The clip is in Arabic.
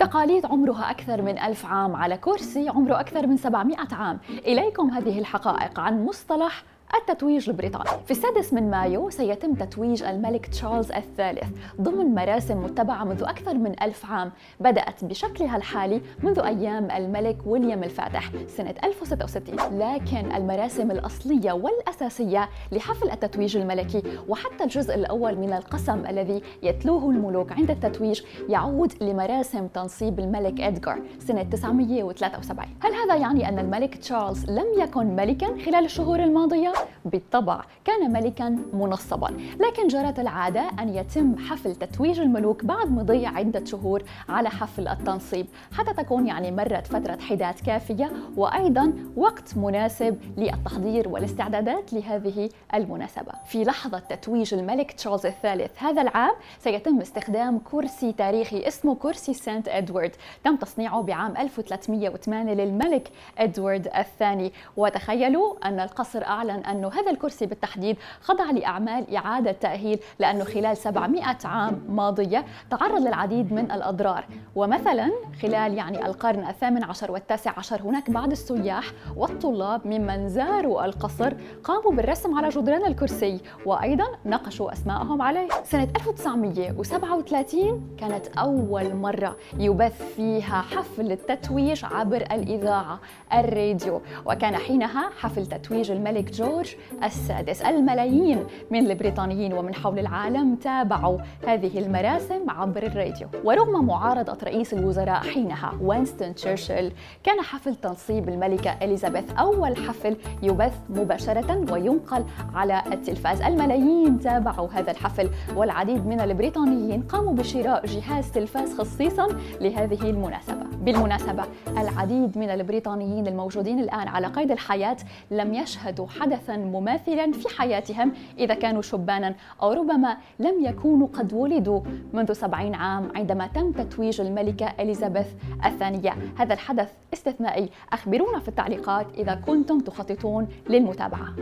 تقاليد عمرها أكثر من ألف عام على كرسي عمره أكثر من 700 عام. إليكم هذه الحقائق عن مصطلح التتويج البريطاني. في السادس من مايو سيتم تتويج الملك تشارلز الثالث ضمن مراسم متبعة منذ أكثر من ألف عام. بدأت بشكلها الحالي منذ أيام الملك ويليام الفاتح سنة 1066 لكن المراسم الأصلية والأساسية لحفل التتويج الملكي وحتى الجزء الأول من القسم الذي يتلوه الملوك عند التتويج يعود لمراسم تنصيب الملك إدغار سنة 973 هل هذا يعني أن الملك تشارلز لم يكن ملكا خلال الشهور الماضية؟ بالطبع كان ملكا منصبا لكن جرت العادة أن يتم حفل تتويج الملوك بعد مضي عدة شهور على حفل التنصيب حتى تكون يعني مرت فترة حداد كافية وأيضا وقت مناسب للتحضير والاستعدادات لهذه المناسبة. في لحظة تتويج الملك تشارلز الثالث هذا العام سيتم استخدام كرسي تاريخي اسمه كرسي سانت إدوارد تم تصنيعه بعام 1308 للملك إدوارد الثاني. وتخيلوا أن القصر أعلن أنه هذا الكرسي بالتحديد خضع لأعمال إعادة تأهيل لأنه خلال 700 عام ماضية تعرض للعديد من الأضرار. ومثلا خلال يعني القرن الثامن عشر والتاسع عشر هناك بعض السياح والطلاب ممن زاروا القصر قاموا بالرسم على جدران الكرسي وأيضا نقشوا أسماءهم عليه. سنة 1937 كانت أول مرة يبث فيها حفل التتويج عبر الإذاعة الراديو. وكان حينها حفل تتويج الملك جورج جورج السادس. الملايين من البريطانيين ومن حول العالم تابعوا هذه المراسم عبر الراديو. ورغم معارضة رئيس الوزراء حينها وينستون تشرشل كان حفل تنصيب الملكة إليزابيث أول حفل يبث مباشرة وينقل على التلفاز. الملايين تابعوا هذا الحفل والعديد من البريطانيين قاموا بشراء جهاز تلفاز خصيصا لهذه المناسبة. بالمناسبة العديد من البريطانيين الموجودين الآن على قيد الحياة لم يشهدوا حدثا مماثلا في حياتهم إذا كانوا شبانا أو ربما لم يكونوا قد ولدوا منذ سبعين عام عندما تم تتويج الملكة إليزابيث الثانية. هذا الحدث استثنائي. أخبرونا في التعليقات إذا كنتم تخططون للمتابعة.